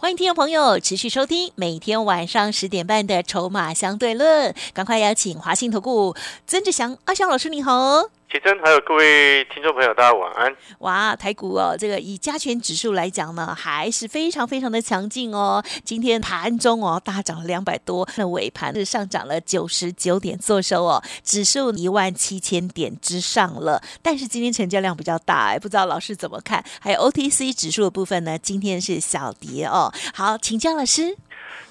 欢迎听众朋友持续收听每天晚上十点半的《筹码相对论》，赶快邀请华信投顾曾志祥阿祥老师，你好。启真，还有各位听众朋友，大家晚安。哇，台股哦，这个以加权指数来讲呢，还是非常非常的强劲哦。今天盘中哦，大涨了两百多，那尾盘是上涨了九十九点，做收哦，指数一万七千点之上了。但是今天成交量比较大，哎，不知道老师怎么看？还有 OTC 指数的部分呢，今天是小跌哦。好，请教老师。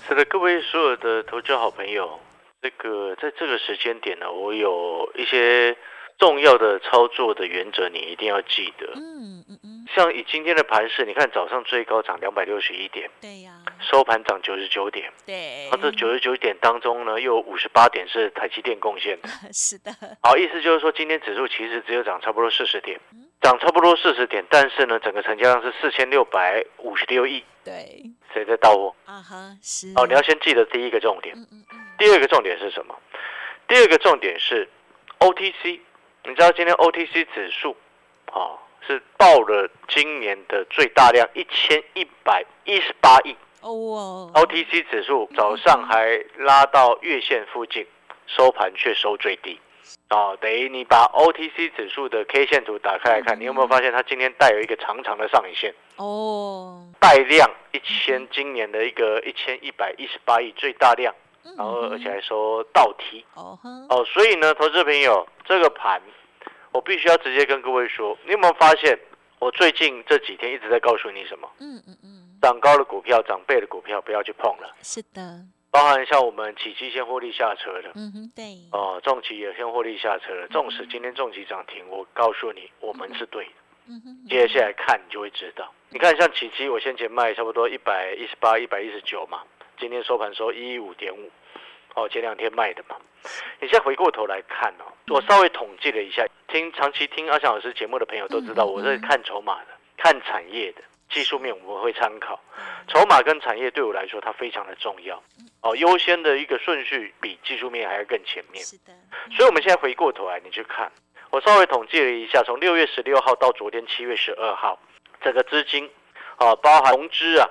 是的，各位所有的投资好朋友，这个在这个时间点呢，我有一些。重要的操作的原则，你一定要记得。嗯嗯嗯。像以今天的盘势，你看早上最高涨两百六十一点，对呀。收盘涨九十九点，对。那这九十九点当中呢，又有五十八点是台积电贡献的。是的。好，意思就是说，今天指数其实只有涨差不多四十点，涨差不多四十点，但是呢，整个成交量是四千六百五十六亿。对。谁在到货？啊哈，是。哦，你要先记得第一个重点。嗯嗯嗯。第二个重点是什么？第二个重点是 OTC。你知道今天 OTC 指数，啊，是报了今年的最大量一千一百一十八亿哦。OTC 指数早上还拉到月线附近，收盘却收最低，哦，等于你把 OTC 指数的 K 线图打开来看，你有没有发现它今天带有一个长长的上影线？哦，带量一千，今年的一个一千一百一十八亿最大量，然后而且还说倒提哦，哦，所以呢，投资朋友这个盘。我必须要直接跟各位说，你有没有发现，我最近这几天一直在告诉你什么？嗯嗯嗯，涨高的股票、涨倍的股票不要去碰了。是的，包含像我们起基先获利下车的，嗯哼，对。哦，重企也先获利下车了。纵使今天重企涨停，我告诉你，我们是对的。嗯哼，接下来看你就会知道。你看，像起基，我先前卖差不多一百一十八、一百一十九嘛，今天收盘收一五点五，哦，前两天卖的嘛。你现在回过头来看哦，我稍微统计了一下，听长期听阿翔老师节目的朋友都知道，我是看筹码的，看产业的技术面我们会参考，筹码跟产业对我来说它非常的重要。哦，优先的一个顺序比技术面还要更前面。是的，所以我们现在回过头来，你去看，我稍微统计了一下，从六月十六号到昨天七月十二号，整个资金哦，包含融资啊，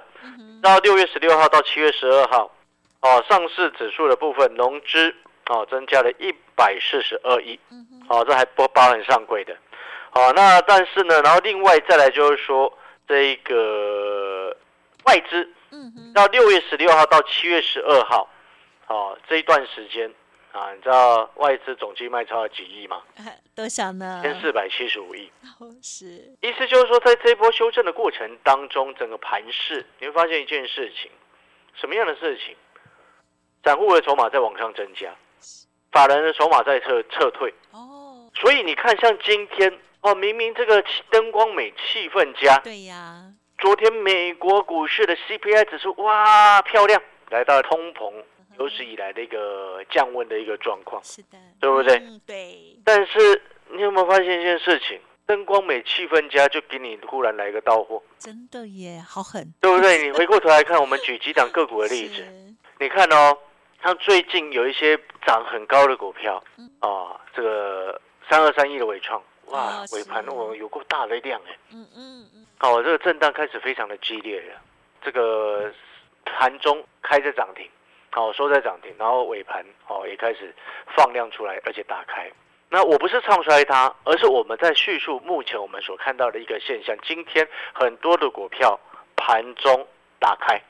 到六月十六号到七月十二号，哦，上市指数的部分融资。哦，增加了一百四十二亿，哦，这还不包含上柜的，哦，那但是呢，然后另外再来就是说这个外资，嗯，到六月十六号到七月十二号，哦，这一段时间啊，你知道外资总计卖超了几亿吗？多少呢？千四百七十五亿。哦，是。意思就是说，在这一波修正的过程当中，整个盘势你会发现一件事情，什么样的事情？散户的筹码在往上增加。法人的筹码在撤撤退哦，所以你看，像今天哦，明明这个灯光美、气氛佳，对呀。昨天美国股市的 CPI 指数哇漂亮，来到通膨有史以来的一个降温的一个状况，是的，对不对？对。但是你有没有发现一件事情？灯光美、气氛佳，就给你忽然来个到货，真的耶，好狠，对不对？你回过头来看，我们举几档个股的例子，你看哦。像最近有一些涨很高的股票，啊，这个三二三一的尾创，哇，尾盘我有过大的量哎，嗯嗯嗯，好，这个震荡开始非常的激烈了，这个盘中开在涨停，好，收在涨停，然后尾盘哦也开始放量出来，而且打开。那我不是唱衰它，而是我们在叙述目前我们所看到的一个现象。今天很多的股票盘中打开，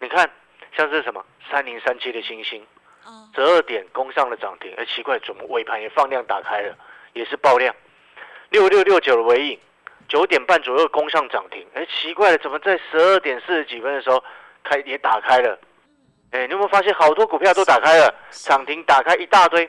你看。像是什么三零三七的星星，十二点攻上了涨停，哎，奇怪，怎么尾盘也放量打开了，也是爆量。六六六九的尾影，九点半左右攻上涨停，哎，奇怪了，怎么在十二点四十几分的时候开也打开了？哎，你有没有发现好多股票都打开了涨停，打开一大堆。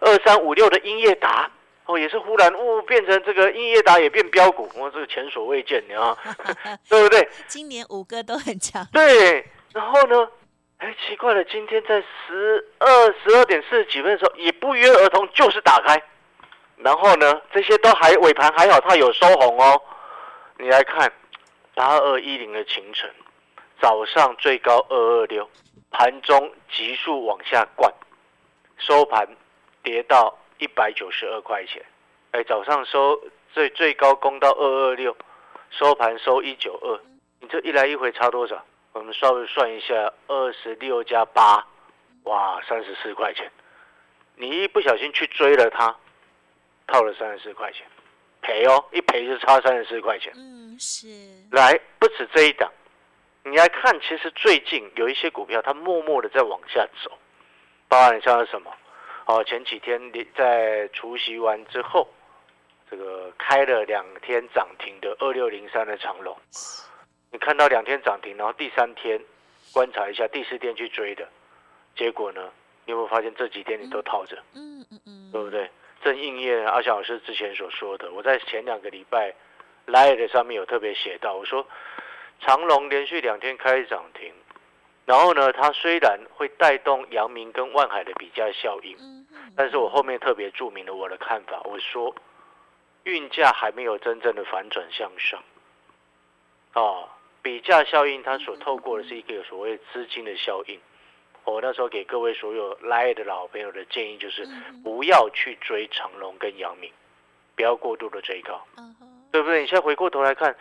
二三五六的英业达，哦，也是忽然呜变成这个英业达也变标股，哇，这个前所未见的啊，对不对？今年五个都很强。对。然后呢？哎，奇怪了，今天在十二十二点四十几分的时候，也不约而同就是打开，然后呢，这些都还尾盘还好，它有收红哦。你来看八二一零的清晨，早上最高二二六，盘中急速往下灌，收盘跌到一百九十二块钱。哎，早上收最最高攻到二二六，收盘收一九二。你这一来一回差多少？我们稍微算一下，二十六加八，哇，三十四块钱。你一不小心去追了它，套了三十四块钱，赔哦，一赔就差三十四块钱。嗯，是。来，不止这一档，你来看，其实最近有一些股票，它默默的在往下走，包含像什么？哦，前几天你在除夕完之后，这个开了两天涨停的二六零三的长龙，你看到两天涨停，然后第三天观察一下，第四天去追的，结果呢？你有没有发现这几天你都套着？嗯嗯嗯，对不对？正应验阿翔老师之前所说的，我在前两个礼拜 Live 上面有特别写到，我说长隆连续两天开涨停，然后呢，它虽然会带动阳明跟万海的比价效应，但是我后面特别注明了我的看法，我说运价还没有真正的反转向上，哦，比价效应它所透过的是一个所谓资金的效应。我那时候给各位所有来的老朋友的建议就是，不要去追长隆跟杨明，不要过度的追高，对不对？你现在回过头来看，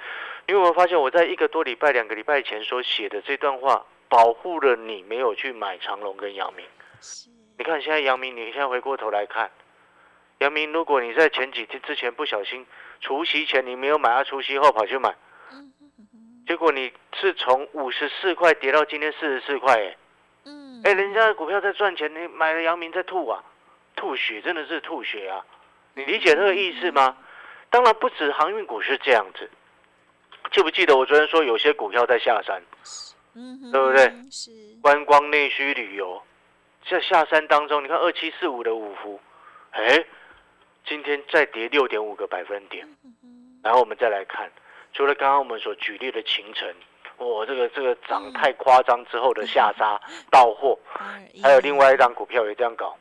你有没有发现我在一个多礼拜、两个礼拜前所写的这段话，保护了你没有去买长隆跟杨明？你看现在杨明，你现在回过头来看，杨明，如果你在前几天之前不小心除夕前你没有买，他，除夕后跑去买，结果你是从五十四块跌到今天四十四块，哎。哎，人家的股票在赚钱，你买了阳明在吐啊，吐血真的是吐血啊！你理解这个意思吗？当然不止航运股是这样子，记不记得我昨天说有些股票在下山，嗯，对不对？是观光内需旅游在下山当中，你看二七四五的五福，哎，今天再跌六点五个百分点，然后我们再来看，除了刚刚我们所举例的秦城。我这个这个涨太夸张之后的下杀到货，还有另外一张股票也这样搞，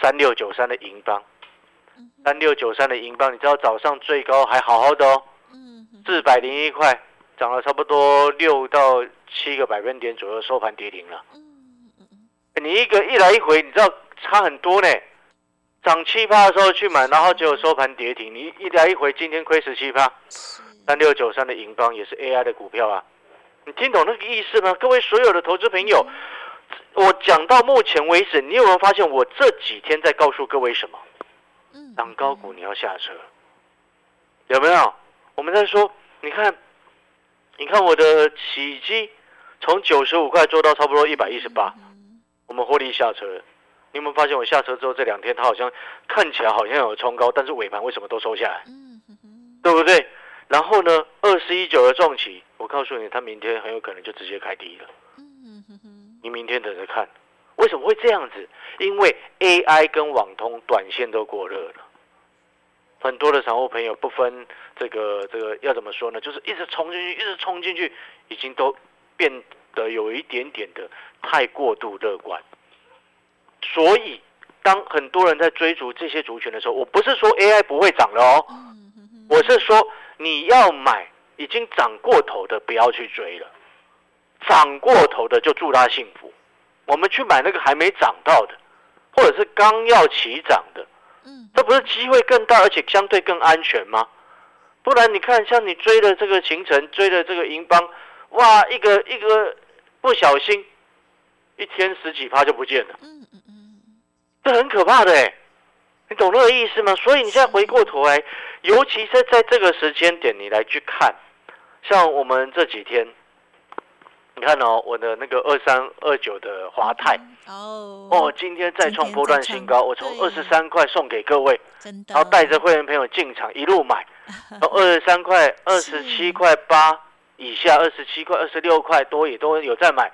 三六九三的银邦，三六九三的银邦，你知道早上最高还好好的哦，四百零一块，涨了差不多六到七个百分点左右，收盘跌停了。你一个一来一回，你知道差很多呢，涨七趴的时候去买，然后结果收盘跌停，你一来一回，今天亏十七趴。三六九三的银邦也是 AI 的股票啊。你听懂那个意思吗？各位所有的投资朋友，我讲到目前为止，你有没有发现我这几天在告诉各位什么？嗯，涨高股你要下车，有没有？我们在说，你看，你看我的起基从九十五块做到差不多一百一十八，我们获利下车。你有没有发现我下车之后这两天它好像看起来好像有冲高，但是尾盘为什么都收下来？嗯对不对？然后呢，二十一九的重企。我告诉你，他明天很有可能就直接开低了。嗯哼哼，你明天等着看，为什么会这样子？因为 AI 跟网通短线都过热了，很多的散户朋友不分这个这个要怎么说呢？就是一直冲进去，一直冲进去，已经都变得有一点点的太过度乐观。所以，当很多人在追逐这些族群的时候，我不是说 AI 不会涨了哦，我是说你要买。已经涨过头的不要去追了，涨过头的就祝他幸福。我们去买那个还没涨到的，或者是刚要起涨的，嗯，这不是机会更大，而且相对更安全吗？不然你看，像你追的这个行程，追的这个银邦，哇，一个一个不小心，一天十几趴就不见了，嗯嗯嗯，这很可怕的哎。你懂那个意思吗？所以你现在回过头来，尤其是在这个时间点，你来去看。像我们这几天，你看哦，我的那个二三二九的华泰哦哦，今天再创波段新高，我从二十三块送给各位，然后带着会员朋友进场一路买，从二十三块、二十七块八以下，二十七块、二十六块多也都有在买，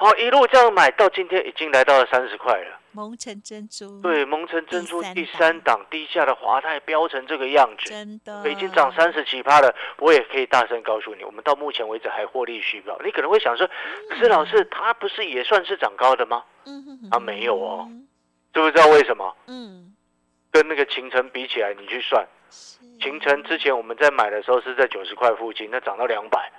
好一路这样买到今天已经来到了三十块了。蒙城珍珠对，蒙城珍珠第三档低价的华泰飙成这个样子，真的已经涨三十几趴了。我也可以大声告诉你，我们到目前为止还获利续报。你可能会想说，可是老师，它不是也算是涨高的吗？嗯，啊，没有哦，知不知道为什么？嗯，跟那个秦城比起来，你去算，秦城之前我们在买的时候是在九十块附近，那涨到两百，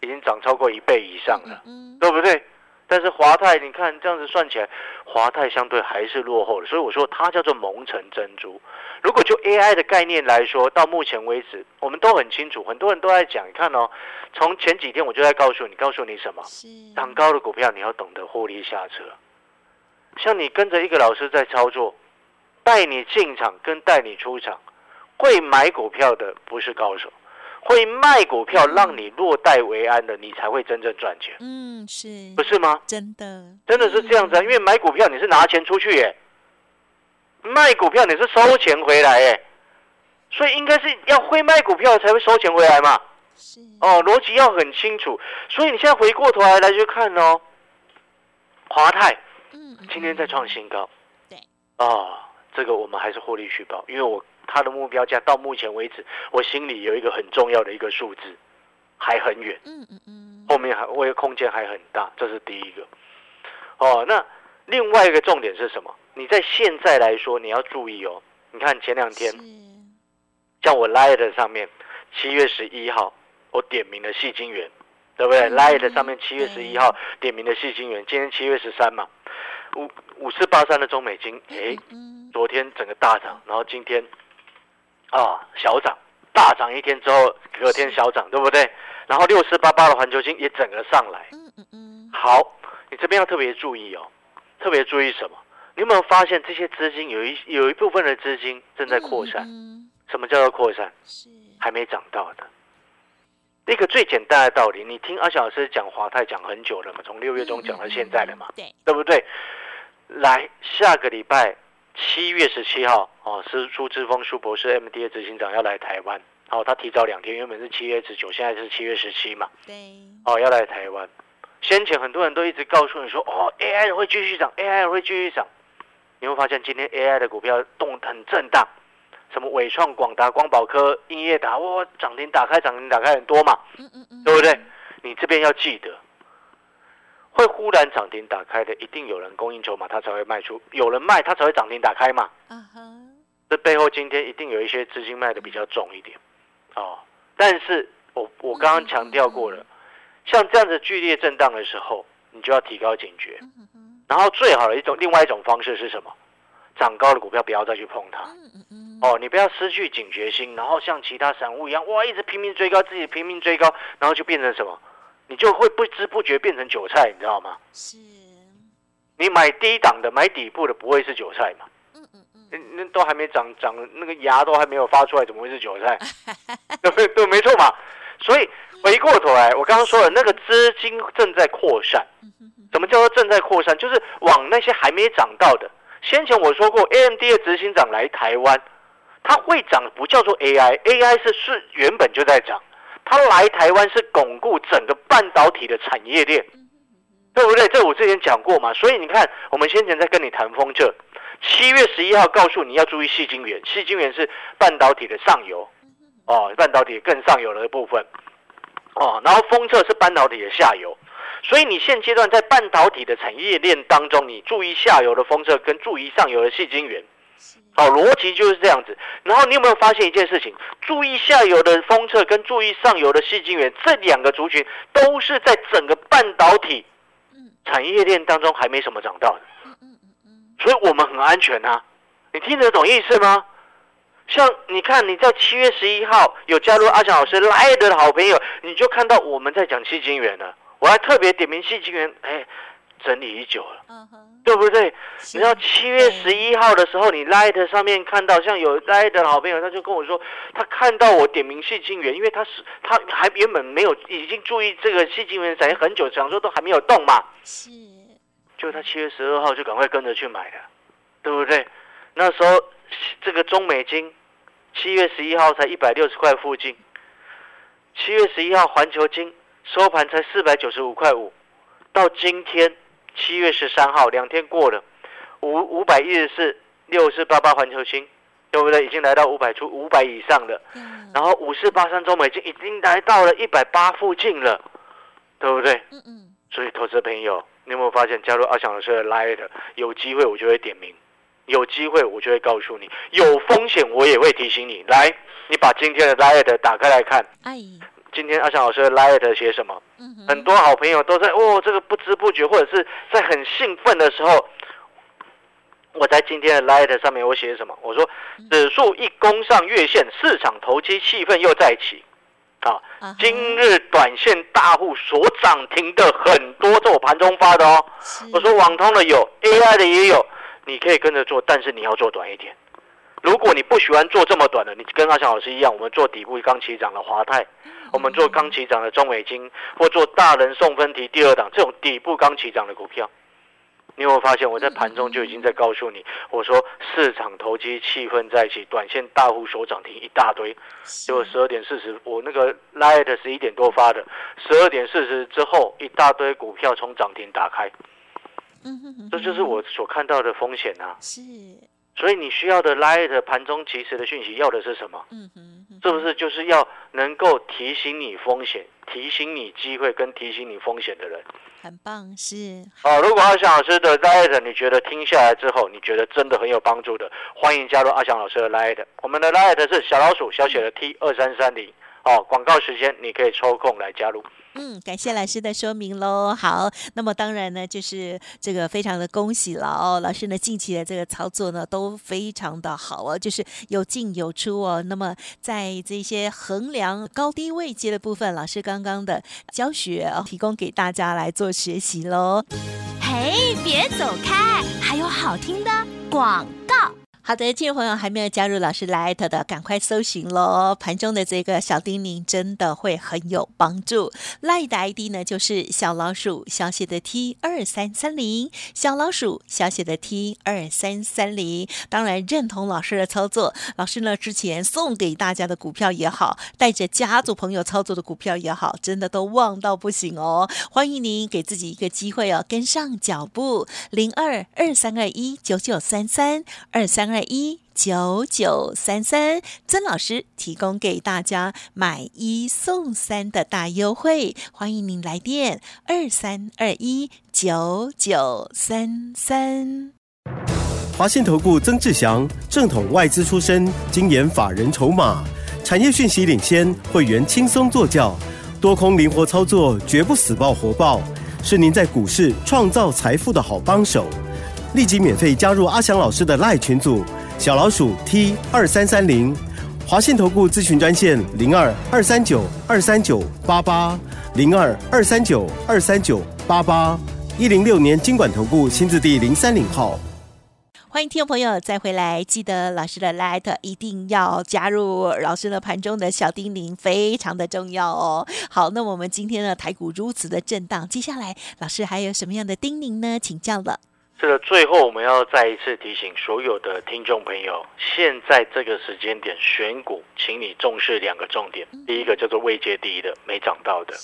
已经涨超过一倍以上了，对不对？但是华泰，你看这样子算起来，华泰相对还是落后的，所以我说它叫做蒙城珍珠。如果就 AI 的概念来说，到目前为止，我们都很清楚，很多人都在讲。你看哦，从前几天我就在告诉你，告诉你什么？涨高的股票你要懂得获利下车。像你跟着一个老师在操作，带你进场跟带你出场，会买股票的不是高手。会卖股票让你落袋为安的，你才会真正赚钱。嗯，是，不是吗？真的，真的是这样子啊！因为买股票你是拿钱出去耶，卖股票你是收钱回来耶，所以应该是要会卖股票才会收钱回来嘛。是哦，逻辑要很清楚。所以你现在回过头来来去看哦，华泰，嗯，今天在创新高，对，啊，这个我们还是获利续报，因为我。它的目标价到目前为止，我心里有一个很重要的一个数字，还很远。嗯嗯嗯，后面还我的空间还很大，这是第一个。哦，那另外一个重点是什么？你在现在来说，你要注意哦。你看前两天，像我 Light 上面，七月十一号我点名了细金元，对不对？Light 上面七月十一号点名的细金元，今天七月十三嘛，五五四八三的中美金，哎，昨天整个大涨，然后今天。啊，小涨，大涨一天之后，隔天小涨，对不对？然后六四八八的环球金也整个上来。嗯嗯嗯。好，你这边要特别注意哦，特别注意什么？你有没有发现这些资金有一有一部分的资金正在扩散？什么叫做扩散？是还没涨到的。一个最简单的道理，你听阿小老师讲华泰讲很久了嘛，从六月中讲到现在了嘛，对对不对？来，下个礼拜。七月十七号，哦，是苏志峰苏博士 M D A 执行长要来台湾，哦，他提早两天，原本是七月十九，现在是七月十七嘛，对，哦，要来台湾。先前很多人都一直告诉你说，哦，A I 会继续涨，A I 会继续涨。你会发现今天 A I 的股票动很震荡，什么伟创、广达、光宝科、英业达，哇，涨停打开，涨停打开很多嘛，嗯嗯嗯，对不对？你这边要记得。会忽然涨停打开的，一定有人供应筹码，它才会卖出；有人卖，它才会涨停打开嘛。嗯哼，这背后今天一定有一些资金卖的比较重一点，哦。但是我我刚刚强调过了，像这样子剧烈震荡的时候，你就要提高警觉。然后最好的一种另外一种方式是什么？涨高的股票不要再去碰它。哦，你不要失去警觉心，然后像其他散户一样，哇，一直拼命追高，自己拼命追高，然后就变成什么？你就会不知不觉变成韭菜，你知道吗？是。你买低档的，买底部的，不会是韭菜嘛？嗯嗯嗯。那都还没长长，那个芽都还没有发出来，怎么会是韭菜？对对，没错嘛。所以回过头来，我刚刚说了，那个资金正在扩散。什么叫做正在扩散？就是往那些还没涨到的。先前我说过，AMD 的执行长来台湾，它会涨不叫做 AI，AI 是是原本就在涨。他来台湾是巩固整个半导体的产业链，对不对？这我之前讲过嘛。所以你看，我们先前在跟你谈风这七月十一号告诉你要注意细晶圆，细晶圆是半导体的上游，哦，半导体更上游的部分，哦，然后封测是半导体的下游。所以你现阶段在半导体的产业链当中，你注意下游的封测跟注意上游的细晶圆。好，逻辑就是这样子。然后你有没有发现一件事情？注意下游的封测跟注意上游的细晶圆这两个族群，都是在整个半导体产业链当中还没什么涨到的。所以我们很安全啊。你听得懂意思吗？像你看你在七月十一号有加入阿强老师来的好朋友，你就看到我们在讲细晶圆了。我还特别点名细晶圆，哎。整理已久了，对不对？你知道七月十一号的时候，你 Light 上面看到像有 Light 的好朋友，他就跟我说，他看到我点名细晶圆，因为他是他还原本没有已经注意这个细晶圆产业很久，想说都还没有动嘛。是，就他七月十二号就赶快跟着去买了，对不对？那时候这个中美金七月十一号才一百六十块附近，七月十一号环球金收盘才四百九十五块五，到今天。七月十三号，两天过了，五五百一十四六四八八环球星，对不对？已经来到五百出五百以上了。然后五四八三中美金已经来到了一百八附近了，对不对？嗯嗯。所以投资朋友，你有没有发现加入阿翔老师的 Light 有机会我就会点名，有机会我就会告诉你，有风险我也会提醒你。来，你把今天的 light 打开来看。哎，今天阿翔老师的 light 写什么？很多好朋友都在哦，这个不知不觉或者是在很兴奋的时候，我在今天的 light 上面我写什么？我说指数一攻上月线，市场投机气氛又再起。啊，今日短线大户所涨停的很多，这我盘中发的哦。我说网通的有，AI 的也有。你可以跟着做，但是你要做短一点。如果你不喜欢做这么短的，你跟阿翔老师一样，我们做底部刚起涨的华泰，我们做刚起涨的中美金，或做大人送分题第二档这种底部刚起涨的股票，你有没有发现我在盘中就已经在告诉你，我说市场投机气氛在一起，短线大户所涨停一大堆。结果十二点四十，我那个 light 十一点多发的，十二点四十之后一大堆股票从涨停打开。这就是我所看到的风险啊。是，所以你需要的 light 盘中及时的讯息要的是什么？嗯哼，是不是就是要能够提醒你风险、提醒你机会跟提醒你风险的人？很棒，是。哦，如果阿翔老师的 light 你觉得听下来之后你觉得真的很有帮助的，欢迎加入阿翔老师的 light。我们的 light 是小老鼠小写的 T 二三三零。哦，广告时间你可以抽空来加入。嗯，感谢老师的说明喽。好，那么当然呢，就是这个非常的恭喜了哦。老师呢近期的这个操作呢都非常的好哦，就是有进有出哦。那么在这些衡量高低位阶的部分，老师刚刚的教学哦提供给大家来做学习喽。嘿，别走开，还有好听的广告。好的，听众朋友还没有加入老师 Light 的，赶快搜寻喽！盘中的这个小叮咛真的会很有帮助。lie 的 ID 呢，就是小老鼠小写的 T 二三三零，小老鼠小写的 T 二三三零。当然认同老师的操作，老师呢之前送给大家的股票也好，带着家族朋友操作的股票也好，真的都旺到不行哦！欢迎您给自己一个机会哦，跟上脚步，零二二三二一九九三三二三二。一九九三三，曾老师提供给大家买一送三的大优惠，欢迎您来电二三二一九九三三。华信投顾曾志祥，正统外资出身，精研法人筹码，产业讯息领先，会员轻松做教，多空灵活操作，绝不死爆活爆，是您在股市创造财富的好帮手。立即免费加入阿翔老师的赖群组，小老鼠 T 二三三零，华信投顾咨询专线零二二三九二三九八八零二二三九二三九八八一零六年经管投顾新字第零三零号。欢迎听众朋友再回来，记得老师的 light 一定要加入老师的盘中的小叮咛，非常的重要哦。好，那我们今天的台股如此的震荡，接下来老师还有什么样的叮咛呢？请教了。这个最后我们要再一次提醒所有的听众朋友，现在这个时间点选股，请你重视两个重点。第一个叫做未接低的没涨到的，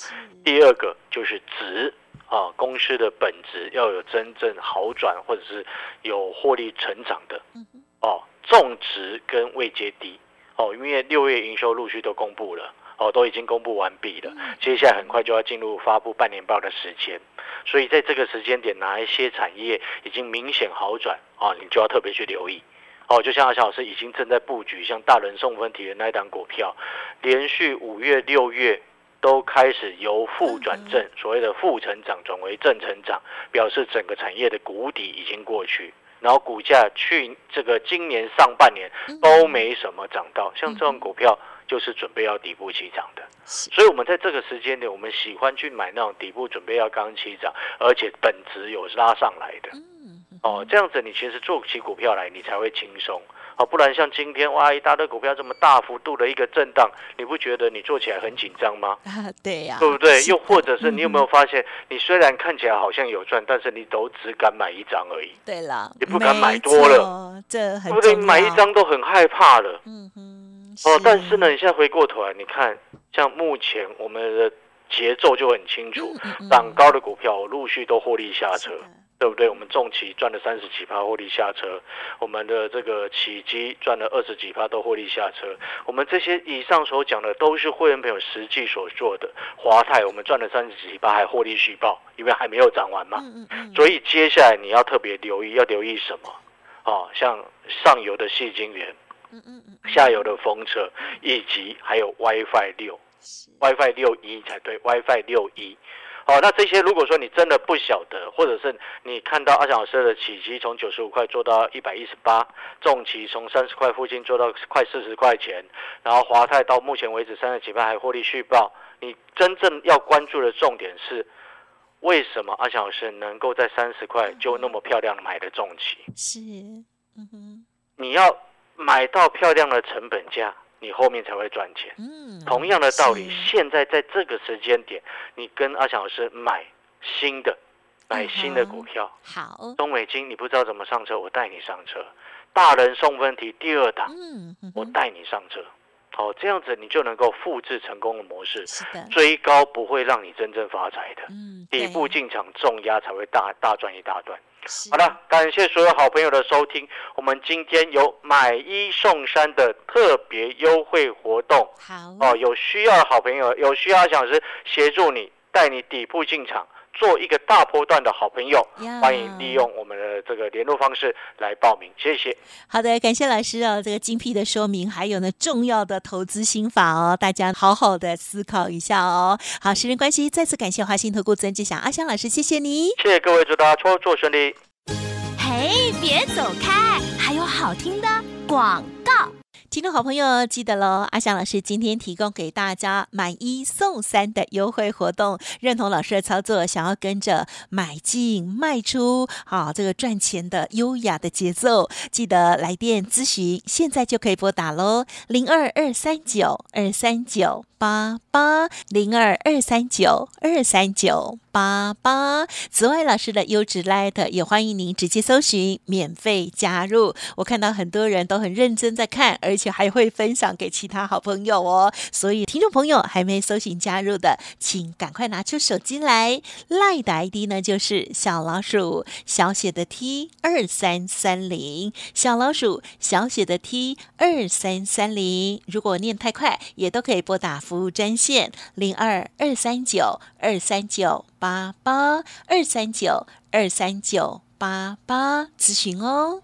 第二个就是值啊，公司的本质要有真正好转或者是有获利成长的。哦，重值跟未接低。哦，因为六月营收陆续都公布了。哦，都已经公布完毕了，接下来很快就要进入发布半年报的时间，所以在这个时间点，哪一些产业已经明显好转啊，你就要特别去留意。哦，就像阿小老师已经正在布局，像大人送分题的那一档股票，连续五月、六月都开始由负转正，所谓的负成长转为正成长，表示整个产业的谷底已经过去，然后股价去这个今年上半年都没什么涨到，像这种股票。就是准备要底部起涨的，所以，我们在这个时间点，我们喜欢去买那种底部准备要刚起涨，而且本质有拉上来的。哦，这样子你其实做起股票来，你才会轻松。哦，不然像今天哇，一大堆股票这么大幅度的一个震荡，你不觉得你做起来很紧张吗？啊，对呀，对不对？又或者是你有没有发现，你虽然看起来好像有赚，但是你都只敢买一张而已。对了，你不敢买多了，这很不对？买一张都很害怕了。嗯哼。哦，但是呢，你现在回过头来，你看，像目前我们的节奏就很清楚，涨高的股票我陆续都获利下车，对不对？我们重企赚了三十几趴获利下车，我们的这个起基赚了二十几趴都获利下车，我们这些以上所讲的都是会员朋友实际所做的。华泰我们赚了三十几趴还获利续报，因为还没有涨完嘛。所以接下来你要特别留意，要留意什么？哦，像上游的细晶圆，下游的风车，以及还有 WiFi 六，WiFi 六一才对，WiFi 六一。好，那这些如果说你真的不晓得，或者是你看到阿翔老师的起基从九十五块做到一百一十八，重期从三十块附近做到快四十块钱，然后华泰到目前为止三十几块还获利续报，你真正要关注的重点是，为什么阿翔老师能够在三十块就那么漂亮的买的重期？是，嗯哼，你要买到漂亮的成本价，你后面才会赚钱。嗯，同样的道理，现在在这个时间点，你跟阿强老师买新的，买新的股票，好，中美金，你不知道怎么上车，我带你上车。大人送分题第二档，嗯，嗯我带你上车。好，这样子你就能够复制成功的模式，是的，追高不会让你真正发财的，嗯，底部进场重压才会大大赚一大段。是好了，感谢所有好朋友的收听。我们今天有买一送三的特别优惠活动好哦，有需要的好朋友，有需要讲师协助你带你底部进场，做一个大波段的好朋友，呀欢迎利用我们的这个联络方式来报名，谢谢。好的，感谢老师哦，这个精辟的说明，还有呢重要的投资心法哦，大家好好的思考一下哦。好，时间关系，再次感谢华信投顾曾志祥阿香老师，谢谢你。谢谢各位，祝大家操作顺利。嘿，别走开，还有好听的广告。听众好朋友，记得喽！阿翔老师今天提供给大家买一送三的优惠活动，认同老师的操作，想要跟着买进卖出，好这个赚钱的优雅的节奏，记得来电咨询，现在就可以拨打喽，零二二三九二三九八八零二二三九二三九八八。此外，老师的优质 Light 也欢迎您直接搜寻免费加入。我看到很多人都很认真在看，而且就还会分享给其他好朋友哦。所以，听众朋友还没搜寻加入的，请赶快拿出手机来。Light 的 ID 呢就是小老鼠小写的 T 二三三零，小老鼠小写的 T 二三三零。如果念太快，也都可以拨打服务专线零二二三九二三九八八二三九二三九八八咨询哦。